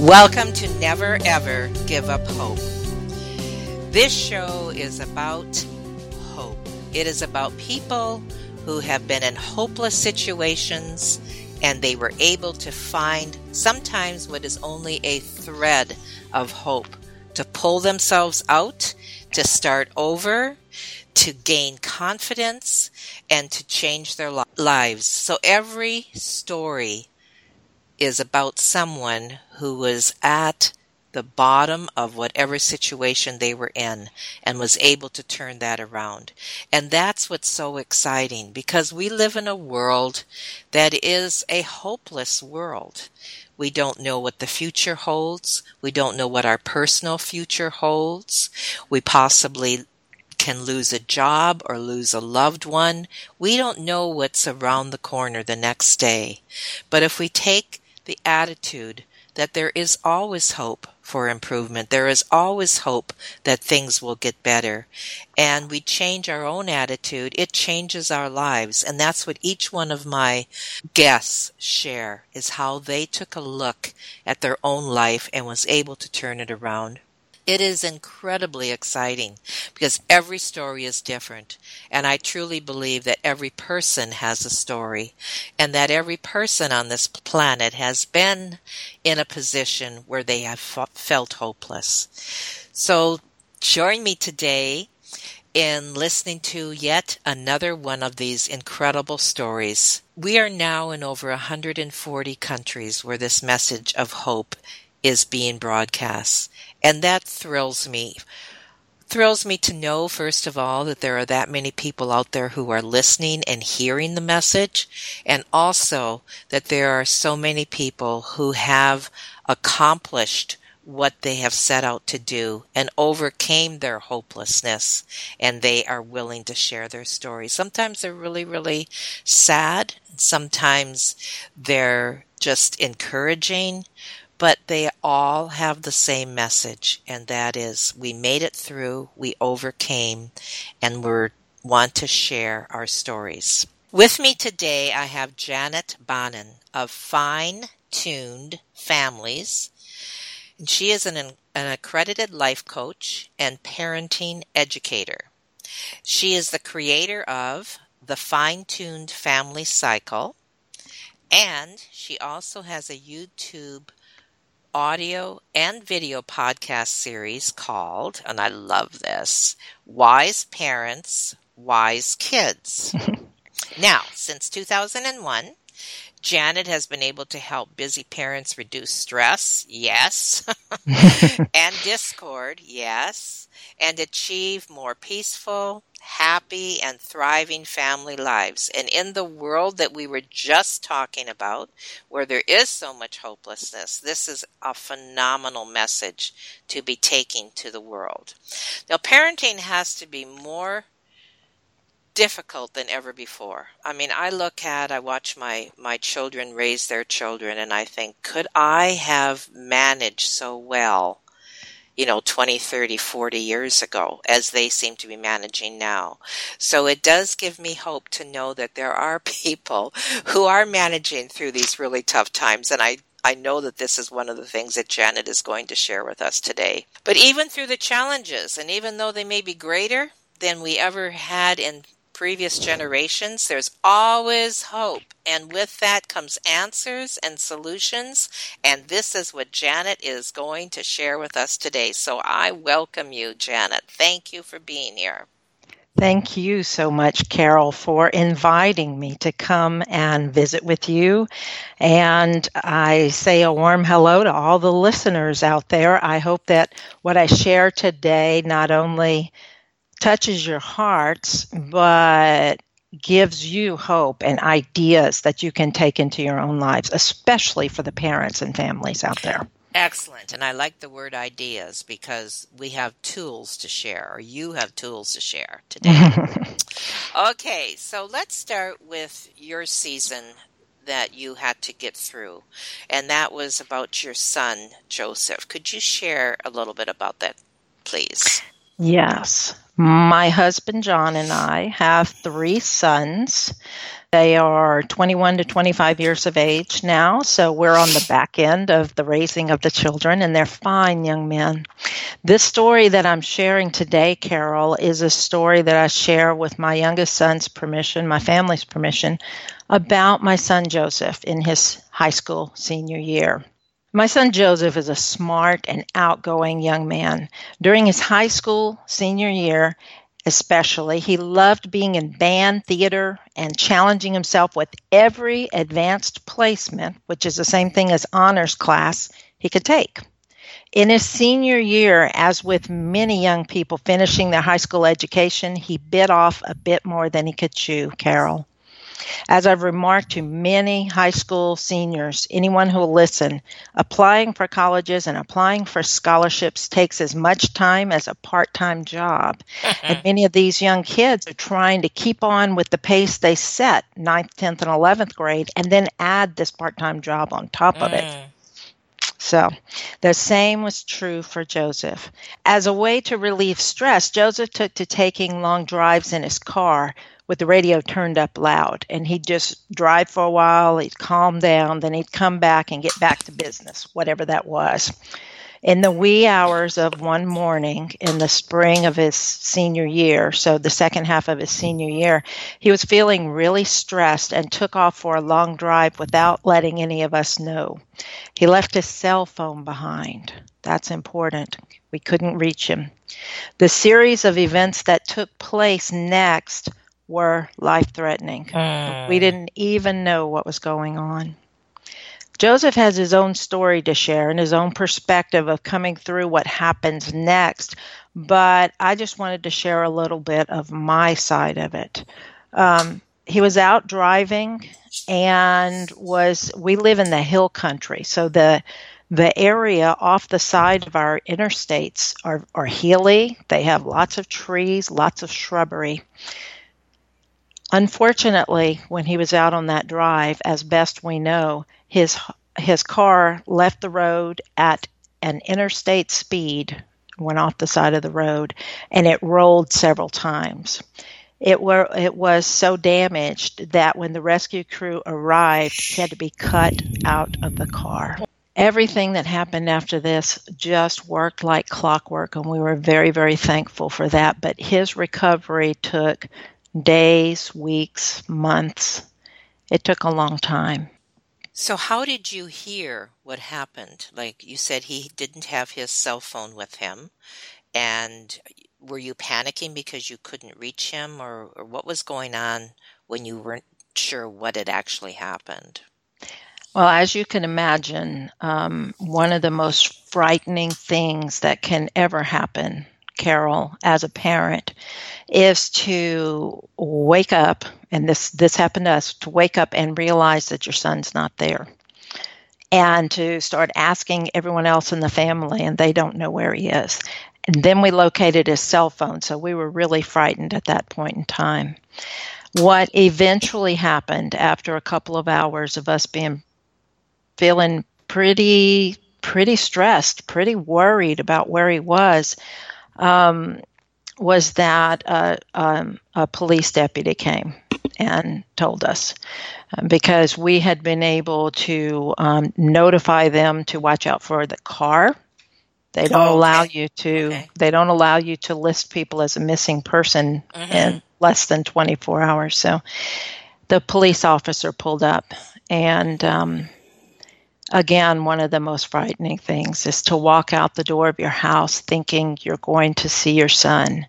Welcome to Never Ever Give Up Hope. This show is about hope. It is about people who have been in hopeless situations and they were able to find sometimes what is only a thread of hope to pull themselves out, to start over, to gain confidence, and to change their lives. So every story is about someone who was at the bottom of whatever situation they were in and was able to turn that around. And that's what's so exciting because we live in a world that is a hopeless world. We don't know what the future holds. We don't know what our personal future holds. We possibly can lose a job or lose a loved one. We don't know what's around the corner the next day. But if we take the attitude that there is always hope for improvement. There is always hope that things will get better. And we change our own attitude, it changes our lives. And that's what each one of my guests share is how they took a look at their own life and was able to turn it around. It is incredibly exciting because every story is different. And I truly believe that every person has a story and that every person on this planet has been in a position where they have felt hopeless. So join me today in listening to yet another one of these incredible stories. We are now in over 140 countries where this message of hope is being broadcast. And that thrills me. Thrills me to know, first of all, that there are that many people out there who are listening and hearing the message, and also that there are so many people who have accomplished what they have set out to do and overcame their hopelessness and they are willing to share their story. Sometimes they're really, really sad. Sometimes they're just encouraging, but they all have the same message, and that is we made it through, we overcame, and we want to share our stories. With me today, I have Janet Bonin of Fine Tuned Families. And she is an, an accredited life coach and parenting educator. She is the creator of the Fine Tuned Family Cycle, and she also has a YouTube audio and video podcast series called, and I love this, Wise Parents, Wise Kids. now, since 2001, Janet has been able to help busy parents reduce stress, yes, and discord, yes, and achieve more peaceful, happy and thriving family lives. And in the world that we were just talking about, where there is so much hopelessness, this is a phenomenal message to be taking to the world. Now, parenting has to be more difficult than ever before. I mean, I look at, I watch my, my children raise their children, and I think, could I have managed so well you know, 20, 30, 40 years ago as they seem to be managing now. So it does give me hope to know that there are people who are managing through these really tough times. And I, I know that this is one of the things that Janet is going to share with us today. But even through the challenges, and even though they may be greater than we ever had in previous generations, there's always hope. And with that comes answers and solutions. And this is what Janet is going to share with us today. So I welcome you, Janet. Thank you for being here. Thank you so much, Carol, for inviting me to come and visit with you. And I say a warm hello to all the listeners out there. I hope that what I share today not only touches your hearts, mm-hmm. but gives you hope and ideas that you can take into your own lives, especially for the parents and families out there. Excellent. And I like the word ideas because we have tools to share, or you have tools to share today. okay, so let's start with your season that you had to get through, and that was about your son, Joseph. Could you share a little bit about that, please? Yes. My husband John and I have three sons. They are 21 to 25 years of age now, so we're on the back end of the raising of the children, and they're fine young men. This story that I'm sharing today, Carol, is a story that I share with my youngest son's permission, my family's permission, about my son Joseph in his high school senior year. My son Joseph is a smart and outgoing young man. During his high school senior year, especially. He loved being in band, theater, and challenging himself with every advanced placement, which is the same thing as honors class, he could take. In his senior year, as with many young people finishing their high school education, he bit off a bit more than he could chew, Carol. As I've remarked to many high school seniors, anyone who will listen, applying for colleges and applying for scholarships takes as much time as a part time job. and many of these young kids are trying to keep on with the pace they set, 9th, 10th, and 11th grade, and then add this part time job on top of it. Mm. So the same was true for Joseph. As a way to relieve stress, Joseph took to taking long drives in his car with the radio turned up loud and he'd just drive for a while he'd calm down then he'd come back and get back to business whatever that was. In the wee hours of one morning in the spring of his senior year so the second half of his senior year he was feeling really stressed and took off for a long drive without letting any of us know. He left his cell phone behind. That's important. We couldn't reach him. The series of events that took place next were life threatening. Mm. We didn't even know what was going on. Joseph has his own story to share and his own perspective of coming through what happens next, but I just wanted to share a little bit of my side of it. Um, he was out driving and was we live in the hill country so the the area off the side of our interstates are, are hilly they have lots of trees lots of shrubbery Unfortunately, when he was out on that drive, as best we know, his his car left the road at an interstate speed, went off the side of the road, and it rolled several times. It were it was so damaged that when the rescue crew arrived, he had to be cut out of the car. Everything that happened after this just worked like clockwork, and we were very, very thankful for that. But his recovery took days, weeks, months. It took a long time. So, how did you hear what happened? Like you said, he didn't have his cell phone with him. And were you panicking because you couldn't reach him, or, or what was going on when you weren't sure what had actually happened? Well, as you can imagine, um, one of the most frightening things that can ever happen Carol, as a parent, is to wake up, and this this happened to us, to wake up and realize that your son's not there, and to start asking everyone else in the family, and they don't know where he is. And then we located his cell phone, so we were really frightened at that point in time. What eventually happened after a couple of hours of us being feeling pretty pretty stressed, pretty worried about where he was, um, was that uh, um, a police deputy came and told us uh, because we had been able to um, notify them to watch out for the car. They don't oh, okay. allow you to. Okay. They don't allow you to list people as a missing person mm-hmm. in less than 24 hours. So the police officer pulled up, and um, again, one of the most frightening things is to walk out the door of your house thinking you're going to see your son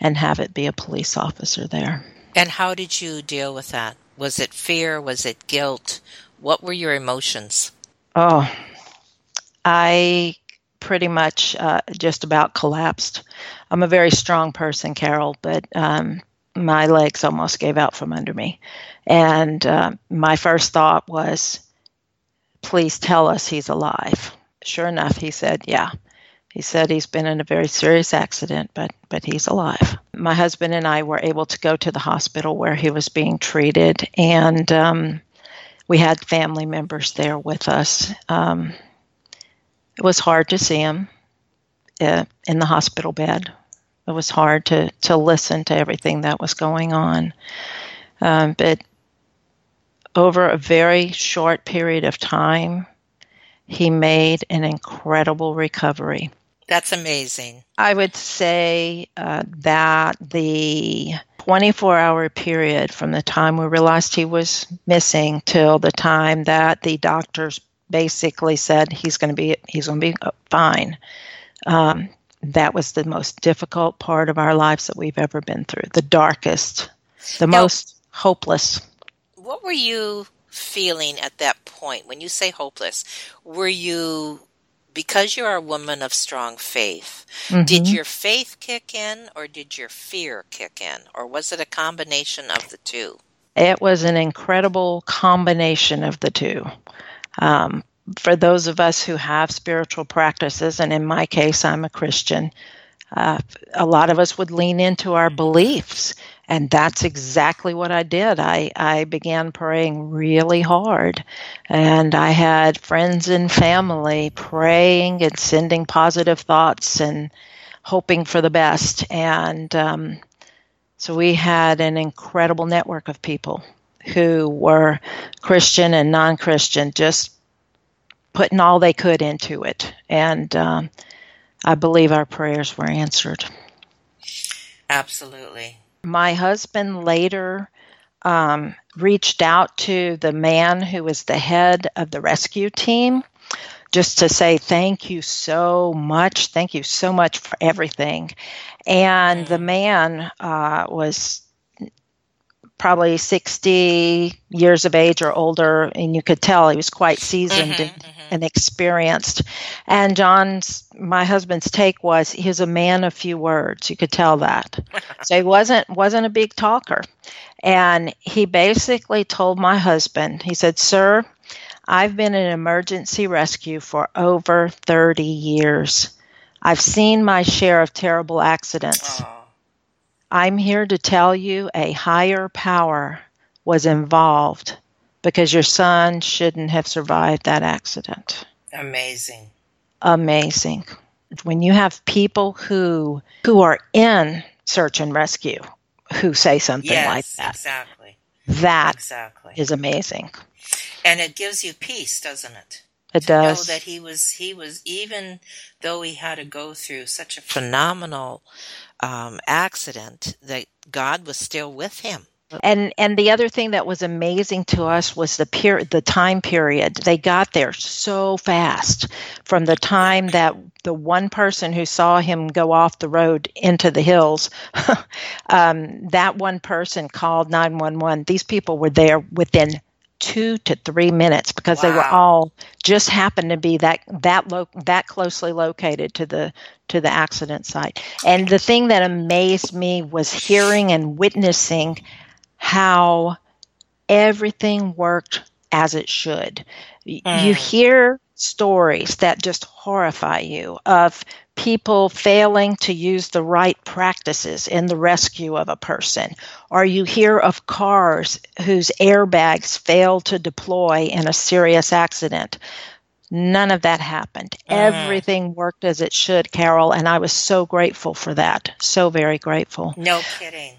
and have it be a police officer there. And how did you deal with that? Was it fear? Was it guilt? What were your emotions? Oh, I pretty much uh, just about collapsed. I'm a very strong person, Carol, but um, my legs almost gave out from under me. And uh, my first thought was, please tell us he's alive. Sure enough, he said, yeah. He said he's been in a very serious accident, but but he's alive. My husband and I were able to go to the hospital where he was being treated, and um, we had family members there with us. Um, it was hard to see him uh, in the hospital bed. It was hard to to listen to everything that was going on, um, but over a very short period of time, he made an incredible recovery. That's amazing. I would say uh, that the 24 hour period from the time we realized he was missing till the time that the doctors basically said he's going to be he's going to be uh, fine. Um, that was the most difficult part of our lives that we've ever been through. The darkest, the now, most hopeless. What were you feeling at that point when you say hopeless? Were you because you are a woman of strong faith, mm-hmm. did your faith kick in or did your fear kick in? Or was it a combination of the two? It was an incredible combination of the two. Um, for those of us who have spiritual practices, and in my case, I'm a Christian, uh, a lot of us would lean into our beliefs and that's exactly what I did. I, I began praying really hard. And I had friends and family praying and sending positive thoughts and hoping for the best. And um, so we had an incredible network of people who were Christian and non Christian, just putting all they could into it. And um, I believe our prayers were answered. Absolutely my husband later um, reached out to the man who was the head of the rescue team just to say thank you so much. Thank you so much for everything. And the man uh, was probably 60 years of age or older, and you could tell he was quite seasoned mm-hmm, and, mm-hmm. and, experienced. And John's, my husband's take was he was a man of few words. You could tell that. so he wasn't wasn't a big talker, and he basically told my husband, he said, "Sir, I've been in emergency rescue for over 30 years. I've seen my share of terrible accidents." Oh I'm here to tell you a higher power was involved because your son shouldn't have survived that accident. Amazing. Amazing. When you have people who who are in search and rescue who say something yes, like that. Exactly. That exactly. is amazing. And it gives you peace, doesn't it? It to does. Know that he was he was even though he had to go through such a phenomenal um, accident, that God was still with him. And and the other thing that was amazing to us was the period, the time period. They got there so fast from the time that the one person who saw him go off the road into the hills, um, that one person called nine one one. These people were there within two to three minutes because wow. they were all just happened to be that that lo- that closely located to the to the accident site. And the thing that amazed me was hearing and witnessing how everything worked as it should. Mm. You hear stories that just horrify you of people failing to use the right practices in the rescue of a person, or you hear of cars whose airbags fail to deploy in a serious accident. None of that happened. Mm. Everything worked as it should, Carol, and I was so grateful for that. So very grateful. No kidding.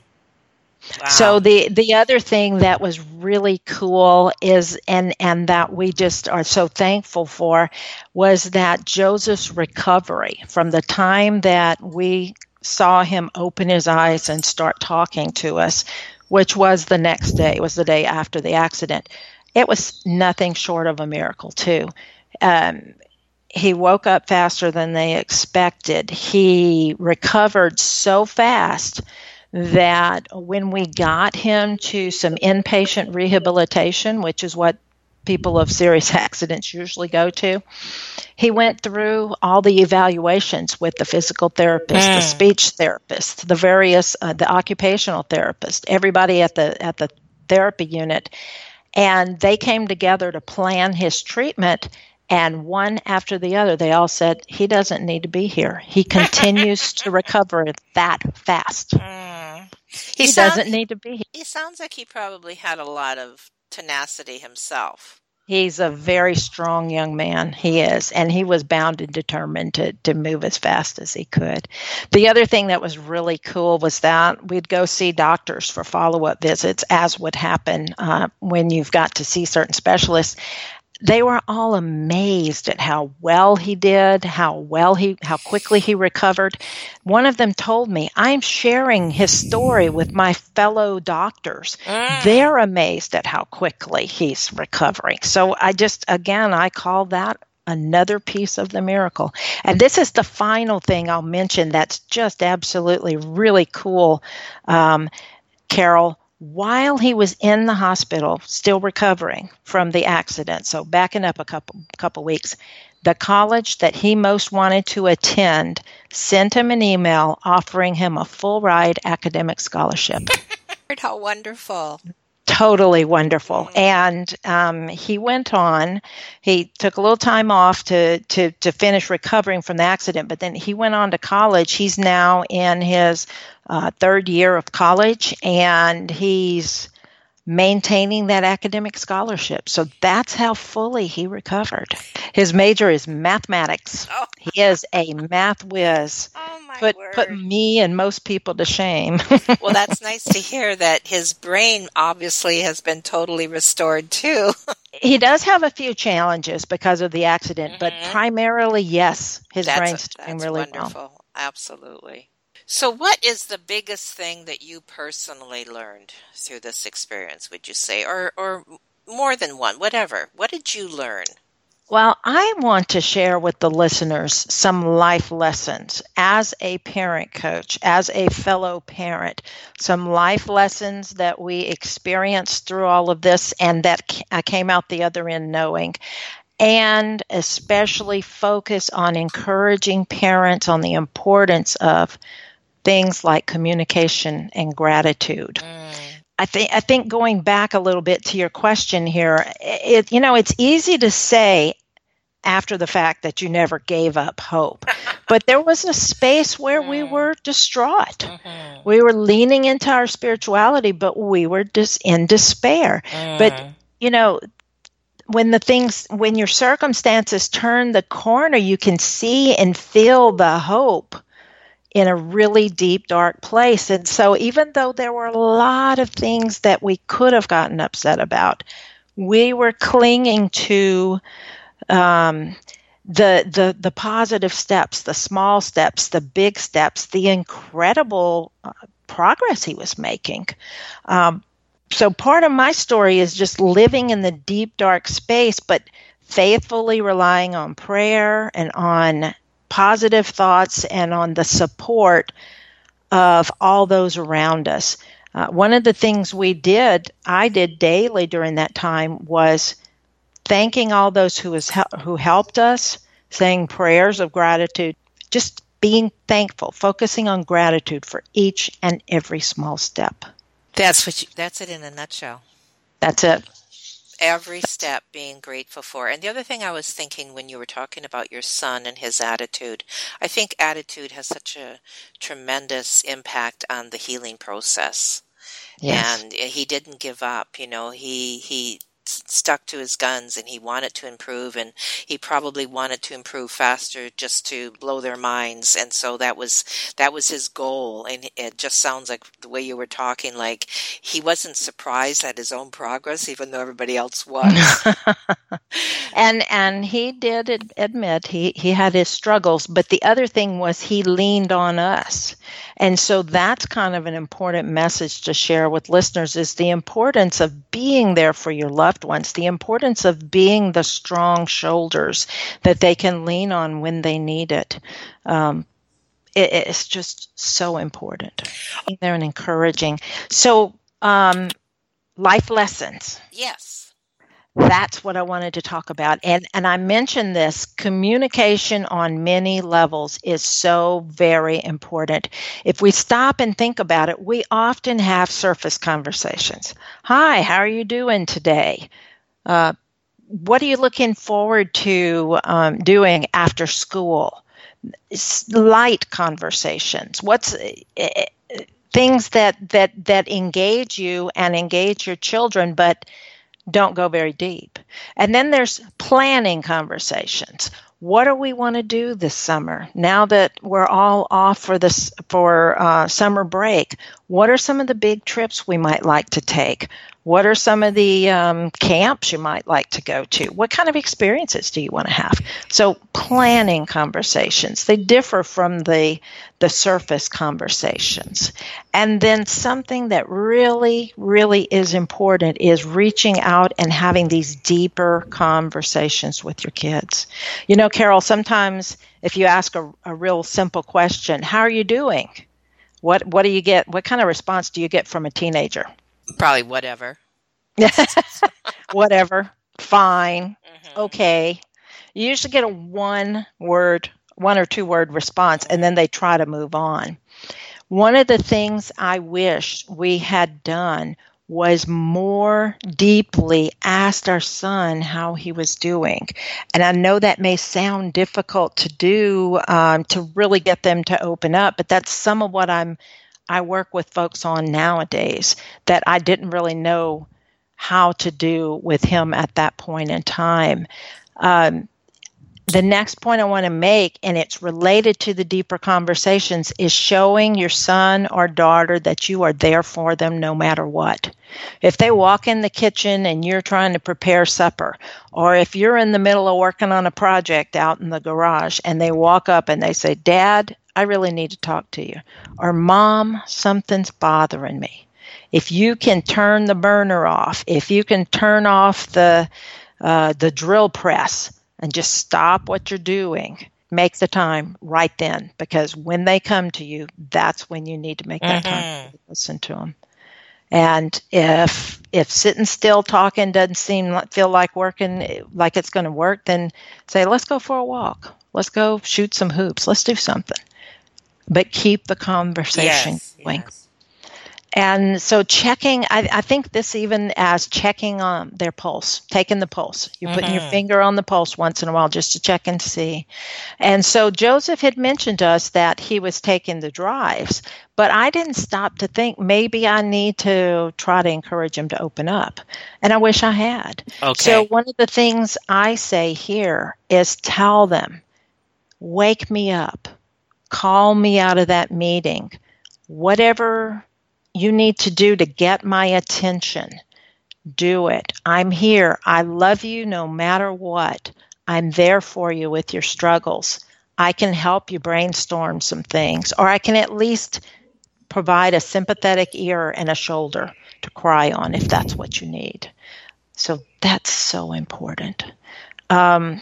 So the the other thing that was really cool is and and that we just are so thankful for was that Joseph's recovery from the time that we saw him open his eyes and start talking to us, which was the next day, was the day after the accident. It was nothing short of a miracle, too. Um, he woke up faster than they expected. He recovered so fast that when we got him to some inpatient rehabilitation, which is what people of serious accidents usually go to. He went through all the evaluations with the physical therapist, mm. the speech therapist, the various uh, the occupational therapist, everybody at the at the therapy unit, and they came together to plan his treatment. And one after the other, they all said he doesn't need to be here. He continues to recover that fast. Mm. He, he sounds, doesn't need to be here. He sounds like he probably had a lot of tenacity himself. He's a very strong young man. He is. And he was bound and determined to, to move as fast as he could. The other thing that was really cool was that we'd go see doctors for follow up visits, as would happen uh, when you've got to see certain specialists they were all amazed at how well he did, how well he, how quickly he recovered. One of them told me, I'm sharing his story with my fellow doctors. Mm. They're amazed at how quickly he's recovering. So I just, again, I call that another piece of the miracle. And this is the final thing I'll mention that's just absolutely really cool. Um, Carol, while he was in the hospital, still recovering from the accident, so backing up a couple couple weeks, the college that he most wanted to attend sent him an email offering him a full ride academic scholarship. How wonderful! Totally wonderful. And um, he went on. He took a little time off to, to to finish recovering from the accident, but then he went on to college. He's now in his uh, third year of college, and he's maintaining that academic scholarship. So that's how fully he recovered. His major is mathematics. Oh. He is a math whiz. Oh my put word. put me and most people to shame. well, that's nice to hear that his brain obviously has been totally restored too. he does have a few challenges because of the accident, mm-hmm. but primarily yes, his that's brain's doing really wonderful. well. Absolutely. So, what is the biggest thing that you personally learned through this experience? Would you say, or or more than one, whatever? What did you learn? Well, I want to share with the listeners some life lessons as a parent coach, as a fellow parent, some life lessons that we experienced through all of this and that I uh, came out the other end knowing. And especially focus on encouraging parents on the importance of things like communication and gratitude. Mm. I think I think going back a little bit to your question here, it you know it's easy to say after the fact that you never gave up hope, but there was a space where we mm. were distraught. Mm-hmm. We were leaning into our spirituality, but we were just in despair. Mm. But you know, when the things when your circumstances turn the corner, you can see and feel the hope in a really deep, dark place. And so, even though there were a lot of things that we could have gotten upset about, we were clinging to um, the the the positive steps, the small steps, the big steps, the incredible uh, progress he was making. Um, so part of my story is just living in the deep dark space, but faithfully relying on prayer and on positive thoughts and on the support of all those around us. Uh, one of the things we did, I did daily during that time, was thanking all those who was who helped us, saying prayers of gratitude, just being thankful, focusing on gratitude for each and every small step. That's what you, that's it in a nutshell. That's it every step being grateful for. And the other thing I was thinking when you were talking about your son and his attitude, I think attitude has such a tremendous impact on the healing process. Yes. And eh, he didn't give up, you know, he he stuck to his guns and he wanted to improve and he probably wanted to improve faster just to blow their minds and so that was that was his goal. And it just sounds like the way you were talking like he wasn't surprised at his own progress even though everybody else was. And and he did admit he he had his struggles but the other thing was he leaned on us. And so that's kind of an important message to share with listeners is the importance of being there for your loved ones, the importance of being the strong shoulders that they can lean on when they need it. Um, it it's just so important. They're encouraging. So, um, life lessons. Yes that's what I wanted to talk about. And and I mentioned this communication on many levels is so very important. If we stop and think about it, we often have surface conversations. Hi, how are you doing today? Uh, what are you looking forward to um, doing after school? Light conversations. What's uh, things that that that engage you and engage your children, but don't go very deep. And then there's planning conversations. What do we want to do this summer? Now that we're all off for this for uh, summer break, what are some of the big trips we might like to take? What are some of the um, camps you might like to go to? What kind of experiences do you want to have? So, planning conversations they differ from the the surface conversations. And then something that really, really is important is reaching out and having these deeper conversations with your kids. You know, Carol, sometimes if you ask a, a real simple question, "How are you doing?" What what do you get? What kind of response do you get from a teenager? Probably whatever. whatever. Fine. Mm-hmm. Okay. You usually get a one word, one or two word response, and then they try to move on. One of the things I wish we had done was more deeply asked our son how he was doing. And I know that may sound difficult to do um, to really get them to open up, but that's some of what I'm I work with folks on nowadays that I didn't really know how to do with him at that point in time. Um, the next point I want to make, and it's related to the deeper conversations, is showing your son or daughter that you are there for them no matter what. If they walk in the kitchen and you're trying to prepare supper, or if you're in the middle of working on a project out in the garage and they walk up and they say, Dad, I really need to talk to you. Or, Mom, something's bothering me. If you can turn the burner off, if you can turn off the, uh, the drill press and just stop what you're doing, make the time right then. Because when they come to you, that's when you need to make that mm-hmm. time to listen to them. And if if sitting still talking doesn't seem feel like working like it's going to work, then say let's go for a walk. Let's go shoot some hoops. Let's do something but keep the conversation yes, going. Yes. And so checking, I, I, think this even as checking on their pulse, taking the pulse. You're mm-hmm. putting your finger on the pulse once in a while just to check and see. And so Joseph had mentioned to us that he was taking the drives, but I didn't stop to think maybe I need to try to encourage him to open up. And I wish I had. Okay. So one of the things I say here is tell them, wake me up call me out of that meeting. Whatever you need to do to get my attention, do it. I'm here. I love you no matter what. I'm there for you with your struggles. I can help you brainstorm some things, or I can at least provide a sympathetic ear and a shoulder to cry on if that's what you need. So that's so important. Um,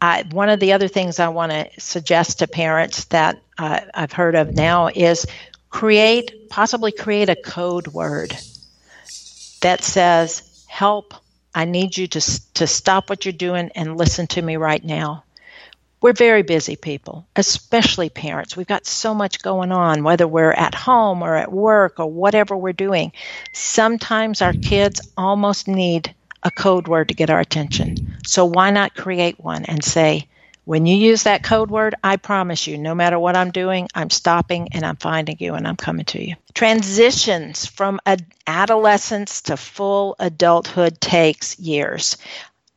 I, one of the other things I want to suggest to parents that uh, I've heard of now is create, possibly create a code word that says, Help, I need you to, to stop what you're doing and listen to me right now. We're very busy people, especially parents. We've got so much going on, whether we're at home or at work or whatever we're doing. Sometimes our kids almost need a code word to get our attention. So why not create one and say, When you use that code word, I promise you, no matter what I'm doing, I'm stopping and I'm finding you and I'm coming to you. Transitions from adolescence to full adulthood takes years.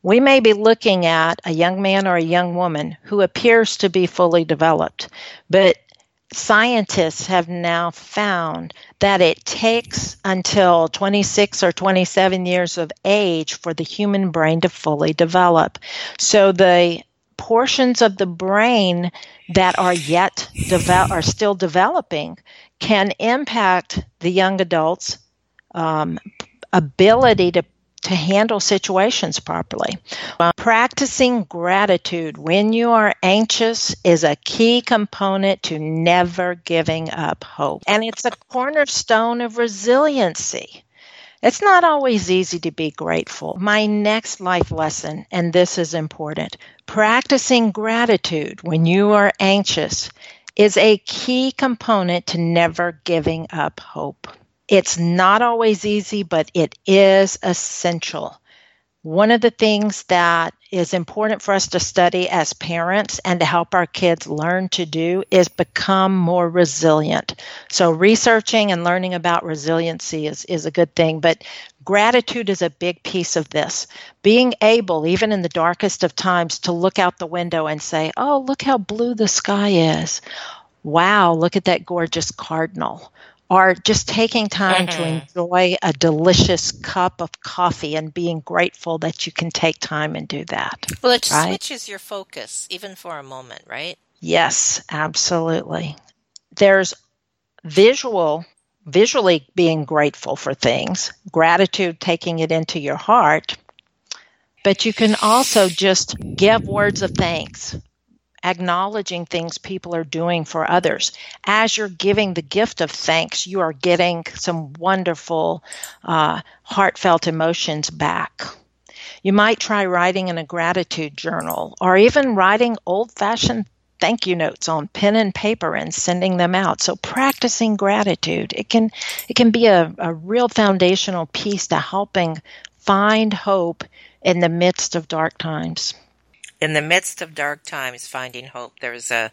We may be looking at a young man or a young woman who appears to be fully developed, but scientists have now found that it takes until 26 or 27 years of age for the human brain to fully develop. So the portions of the brain that are yet develop are still developing can impact the young adults um, ability to to handle situations properly. Uh, practicing gratitude when you are anxious is a key component to never giving up hope. And it's a cornerstone of resiliency. It's not always easy to be grateful. My next life lesson, and this is important practicing gratitude when you are anxious is a key component to never giving up hope. It's not always easy, but it is essential. One of the things that is important for us to study as parents and to help our kids learn to do is become more resilient. So, researching and learning about resiliency is, is a good thing, but gratitude is a big piece of this. Being able, even in the darkest of times, to look out the window and say, Oh, look how blue the sky is. Wow, look at that gorgeous cardinal are just taking time mm-hmm. to enjoy a delicious cup of coffee and being grateful that you can take time and do that. Well, it right? switches your focus even for a moment, right? Yes, absolutely. There's visual visually being grateful for things, gratitude taking it into your heart, but you can also just give words of thanks acknowledging things people are doing for others. As you're giving the gift of thanks, you are getting some wonderful, uh, heartfelt emotions back. You might try writing in a gratitude journal or even writing old fashioned thank you notes on pen and paper and sending them out. So practicing gratitude, it can it can be a, a real foundational piece to helping find hope in the midst of dark times in the midst of dark times, finding hope. There's a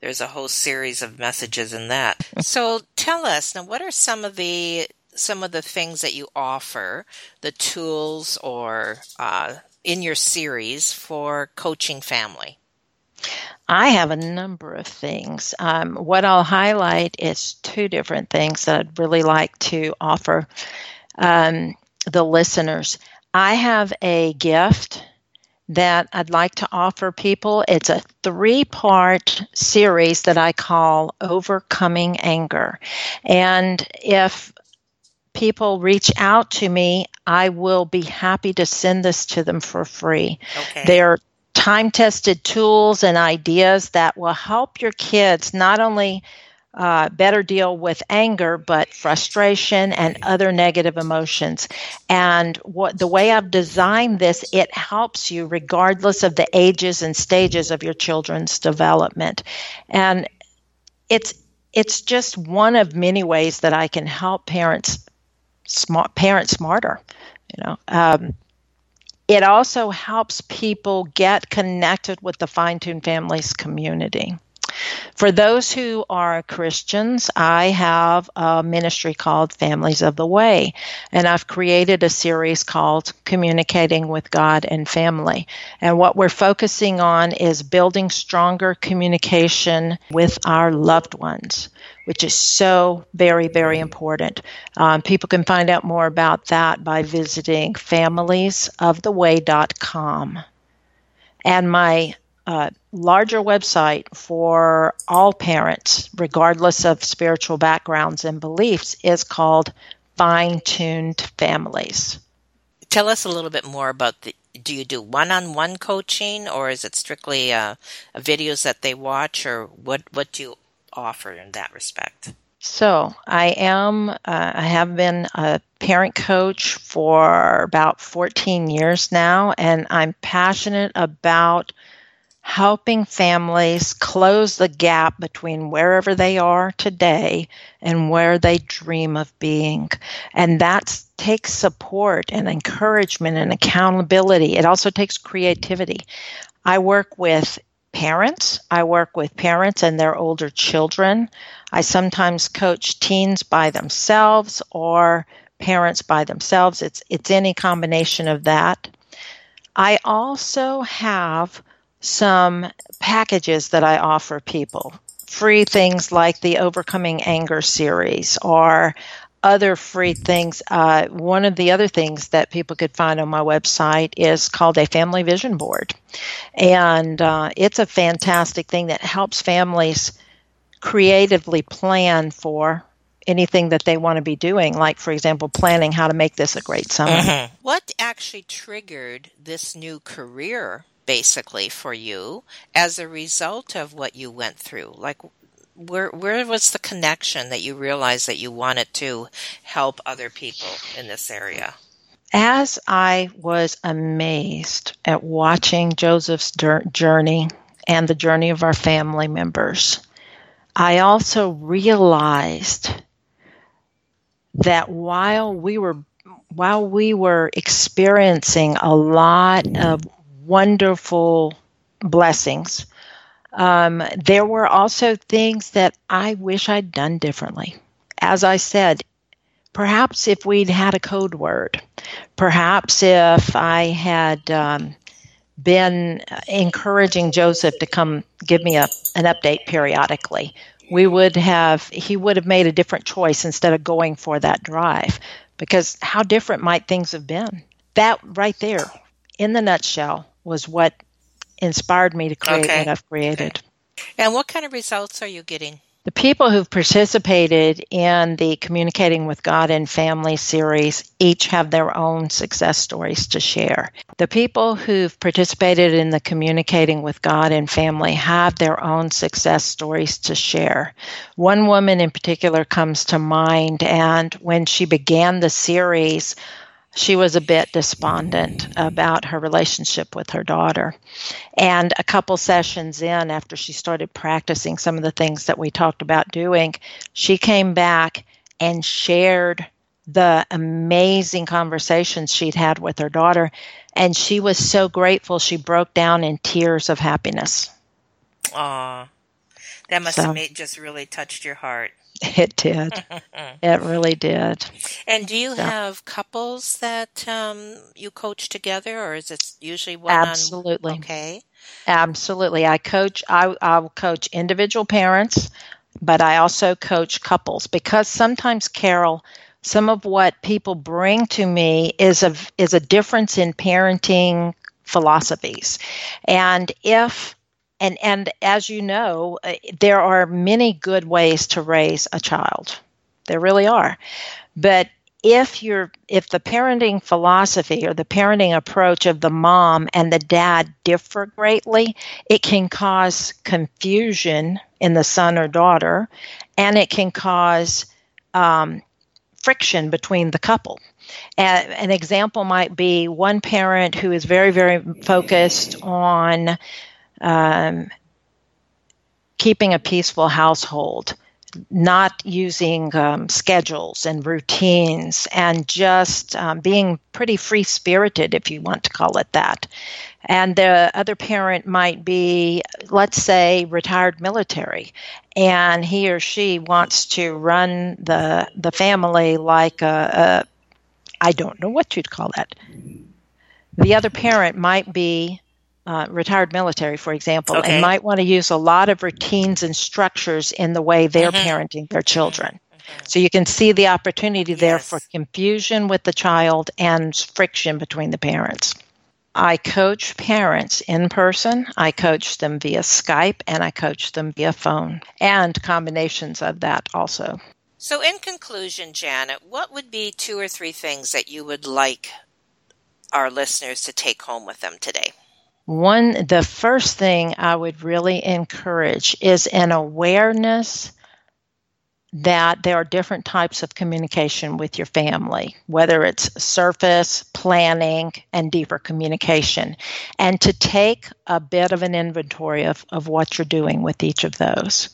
there's a whole series of messages in that. So tell us now, what are some of the some of the things that you offer, the tools or uh, in your series for coaching family? I have a number of things. Um, what I'll highlight is two different things that I'd really like to offer um, the listeners. I have a gift that I'd like to offer people. It's a three part series that I call Overcoming Anger. And if people reach out to me, I will be happy to send this to them for free. Okay. They're time tested tools and ideas that will help your kids not only uh, better deal with anger, but frustration and other negative emotions. And what the way I've designed this, it helps you regardless of the ages and stages of your children's development. And it's it's just one of many ways that I can help parents smart parents smarter. You know. Um, it also helps people get connected with the Fine Tune Families community. For those who are Christians, I have a ministry called Families of the Way, and I've created a series called Communicating with God and Family. And what we're focusing on is building stronger communication with our loved ones which is so very, very important. Um, people can find out more about that by visiting familiesoftheway.com. And my uh, larger website for all parents, regardless of spiritual backgrounds and beliefs, is called Fine Tuned Families. Tell us a little bit more about the. Do you do one-on-one coaching, or is it strictly uh, videos that they watch, or what? What do you offer in that respect? So I am. Uh, I have been a parent coach for about 14 years now, and I'm passionate about helping families close the gap between wherever they are today and where they dream of being. And that takes support and encouragement and accountability. It also takes creativity. I work with parents. I work with parents and their older children. I sometimes coach teens by themselves or parents by themselves. It's it's any combination of that. I also have some packages that I offer people. Free things like the Overcoming Anger series or other free things. Uh, one of the other things that people could find on my website is called a family vision board. And uh, it's a fantastic thing that helps families creatively plan for anything that they want to be doing, like, for example, planning how to make this a great summer. Mm-hmm. What actually triggered this new career, basically, for you as a result of what you went through? Like, where where was the connection that you realized that you wanted to help other people in this area? As I was amazed at watching Joseph's journey and the journey of our family members, I also realized that while we were while we were experiencing a lot of wonderful blessings, um, there were also things that I wish I'd done differently. As I said, perhaps if we'd had a code word, perhaps if I had um, been encouraging Joseph to come give me a, an update periodically, we would have he would have made a different choice instead of going for that drive. Because how different might things have been? That right there in the nutshell was what inspired me to create okay. what i've created okay. and what kind of results are you getting the people who've participated in the Communicating with God and Family series each have their own success stories to share. The people who've participated in the Communicating with God and Family have their own success stories to share. One woman in particular comes to mind, and when she began the series, she was a bit despondent about her relationship with her daughter. And a couple sessions in, after she started practicing some of the things that we talked about doing, she came back and shared the amazing conversations she'd had with her daughter. And she was so grateful, she broke down in tears of happiness. Aw, that must so, have made, just really touched your heart. It did. it really did. And do you so. have couples that um, you coach together, or is it usually one? Absolutely. On... Okay. Absolutely. I coach. I I will coach individual parents, but I also coach couples because sometimes, Carol, some of what people bring to me is a is a difference in parenting philosophies, and if and and as you know uh, there are many good ways to raise a child. There really are. But if you're if the parenting philosophy or the parenting approach of the mom and the dad differ greatly it can cause confusion in the son or daughter and it can cause um, friction between the couple. An example might be one parent who is very very focused on um, keeping a peaceful household, not using um, schedules and routines, and just um, being pretty free spirited, if you want to call it that. And the other parent might be, let's say, retired military, and he or she wants to run the the family like a, a I don't know what you'd call that. The other parent might be uh, retired military, for example, okay. and might want to use a lot of routines and structures in the way they're mm-hmm. parenting their children. Mm-hmm. So you can see the opportunity yes. there for confusion with the child and friction between the parents. I coach parents in person, I coach them via Skype, and I coach them via phone, and combinations of that also. So, in conclusion, Janet, what would be two or three things that you would like our listeners to take home with them today? One, the first thing I would really encourage is an awareness that there are different types of communication with your family, whether it's surface, planning, and deeper communication, and to take a bit of an inventory of, of what you're doing with each of those.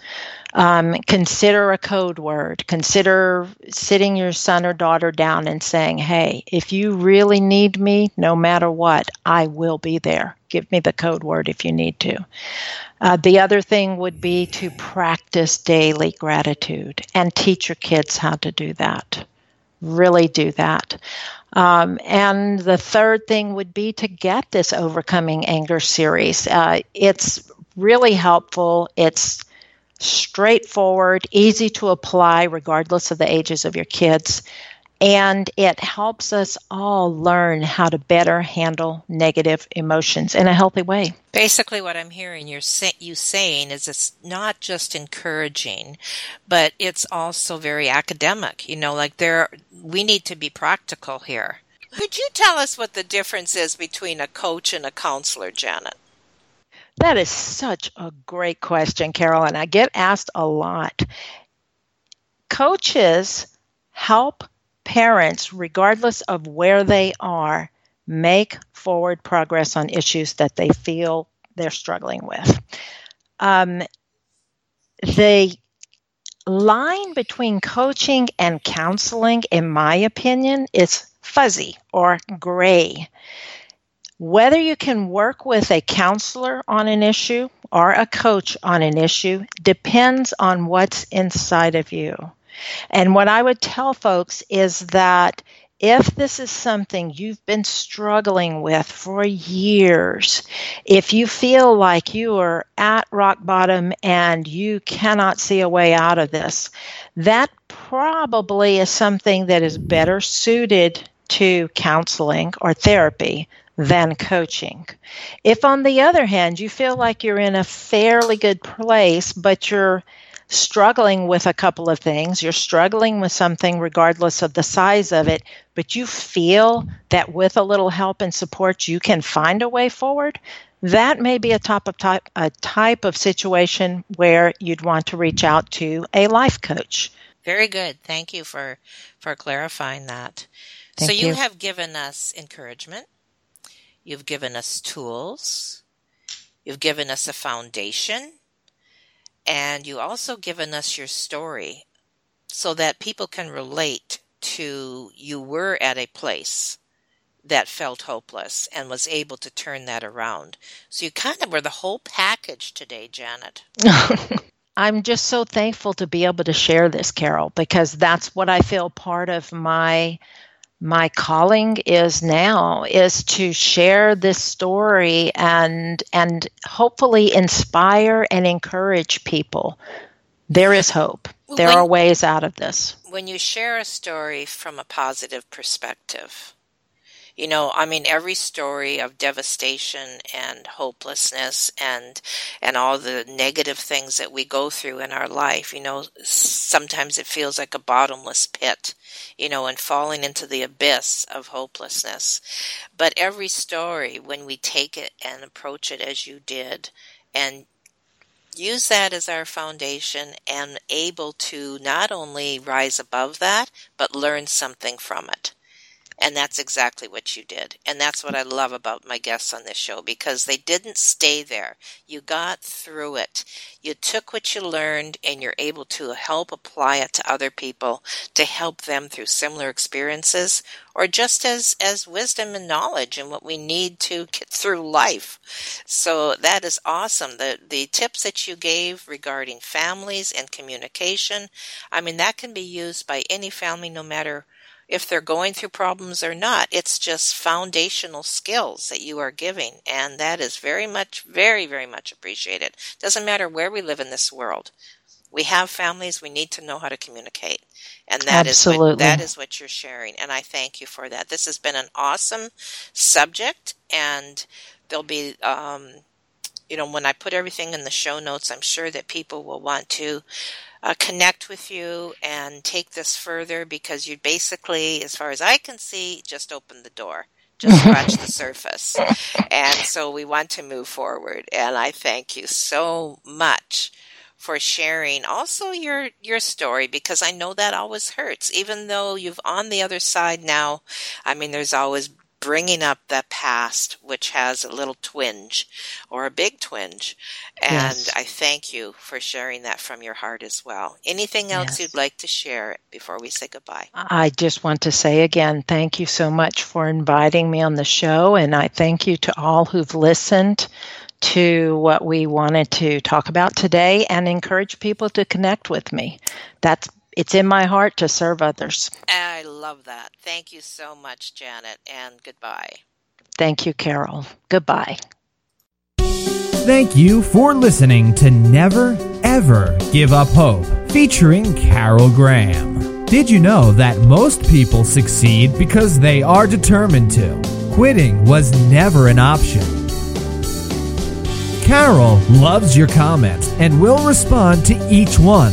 Um, consider a code word. Consider sitting your son or daughter down and saying, Hey, if you really need me, no matter what, I will be there. Give me the code word if you need to. Uh, the other thing would be to practice daily gratitude and teach your kids how to do that. Really do that. Um, and the third thing would be to get this Overcoming Anger series. Uh, it's really helpful. It's straightforward, easy to apply, regardless of the ages of your kids. And it helps us all learn how to better handle negative emotions in a healthy way. Basically, what I'm hearing you're say, you saying is it's not just encouraging, but it's also very academic. You know, like there, we need to be practical here. Could you tell us what the difference is between a coach and a counselor, Janet? That is such a great question, Carol, and I get asked a lot. Coaches help parents, regardless of where they are, make forward progress on issues that they feel they're struggling with. Um, the line between coaching and counseling, in my opinion, is fuzzy or gray. Whether you can work with a counselor on an issue or a coach on an issue depends on what's inside of you. And what I would tell folks is that if this is something you've been struggling with for years, if you feel like you are at rock bottom and you cannot see a way out of this, that probably is something that is better suited to counseling or therapy than coaching. If, on the other hand, you feel like you're in a fairly good place, but you're struggling with a couple of things, you're struggling with something regardless of the size of it, but you feel that with a little help and support, you can find a way forward. That may be a type of type a type of situation where you'd want to reach out to a life coach. Very good. Thank you for for clarifying that. Thank so you, you have given us encouragement You've given us tools. You've given us a foundation. And you also given us your story so that people can relate to you were at a place that felt hopeless and was able to turn that around. So you kind of were the whole package today, Janet. I'm just so thankful to be able to share this, Carol, because that's what I feel part of my my calling is now is to share this story and and hopefully inspire and encourage people. There is hope. There when, are ways out of this. when you share a story from a positive perspective you know i mean every story of devastation and hopelessness and and all the negative things that we go through in our life you know sometimes it feels like a bottomless pit you know and falling into the abyss of hopelessness. But every story when we take it and approach it as you did and use that as our foundation and able to not only rise above that but learn something from it and that's exactly what you did. And that's what I love about my guests on this show because they didn't stay there. You got through it. You took what you learned and you're able to help apply it to other people to help them through similar experiences or just as, as wisdom and knowledge and what we need to get through life. So that is awesome. The, the tips that you gave regarding families and communication, I mean, that can be used by any family no matter if they're going through problems or not. It's just foundational skills that you are giving, and that is very much, very, very much appreciated. Doesn't matter where we live in this world. We have families. We need to know how to communicate, and that Absolutely. is what that is what you're sharing. And I thank you for that. This has been an awesome subject, and there'll be um, you know, when I put everything in the show notes, I'm sure that people will want to uh, connect with you and take this further because you basically, as far as I can see, just opened the door, just scratched the surface. And so we want to move forward. And I thank you so much for sharing also your your story because I know that always hurts even though you've on the other side now I mean there's always bringing up the past, which has a little twinge or a big twinge. And yes. I thank you for sharing that from your heart as well. Anything else yes. you'd like to share before we say goodbye? I just want to say again, thank you so much for inviting me on the show. And I thank you to all who've listened to what we wanted to talk about today and encourage people to connect with me. That's it's in my heart to serve others. I love that. Thank you so much, Janet, and goodbye. Thank you, Carol. Goodbye. Thank you for listening to Never Ever Give Up Hope, featuring Carol Graham. Did you know that most people succeed because they are determined to? Quitting was never an option. Carol loves your comments and will respond to each one.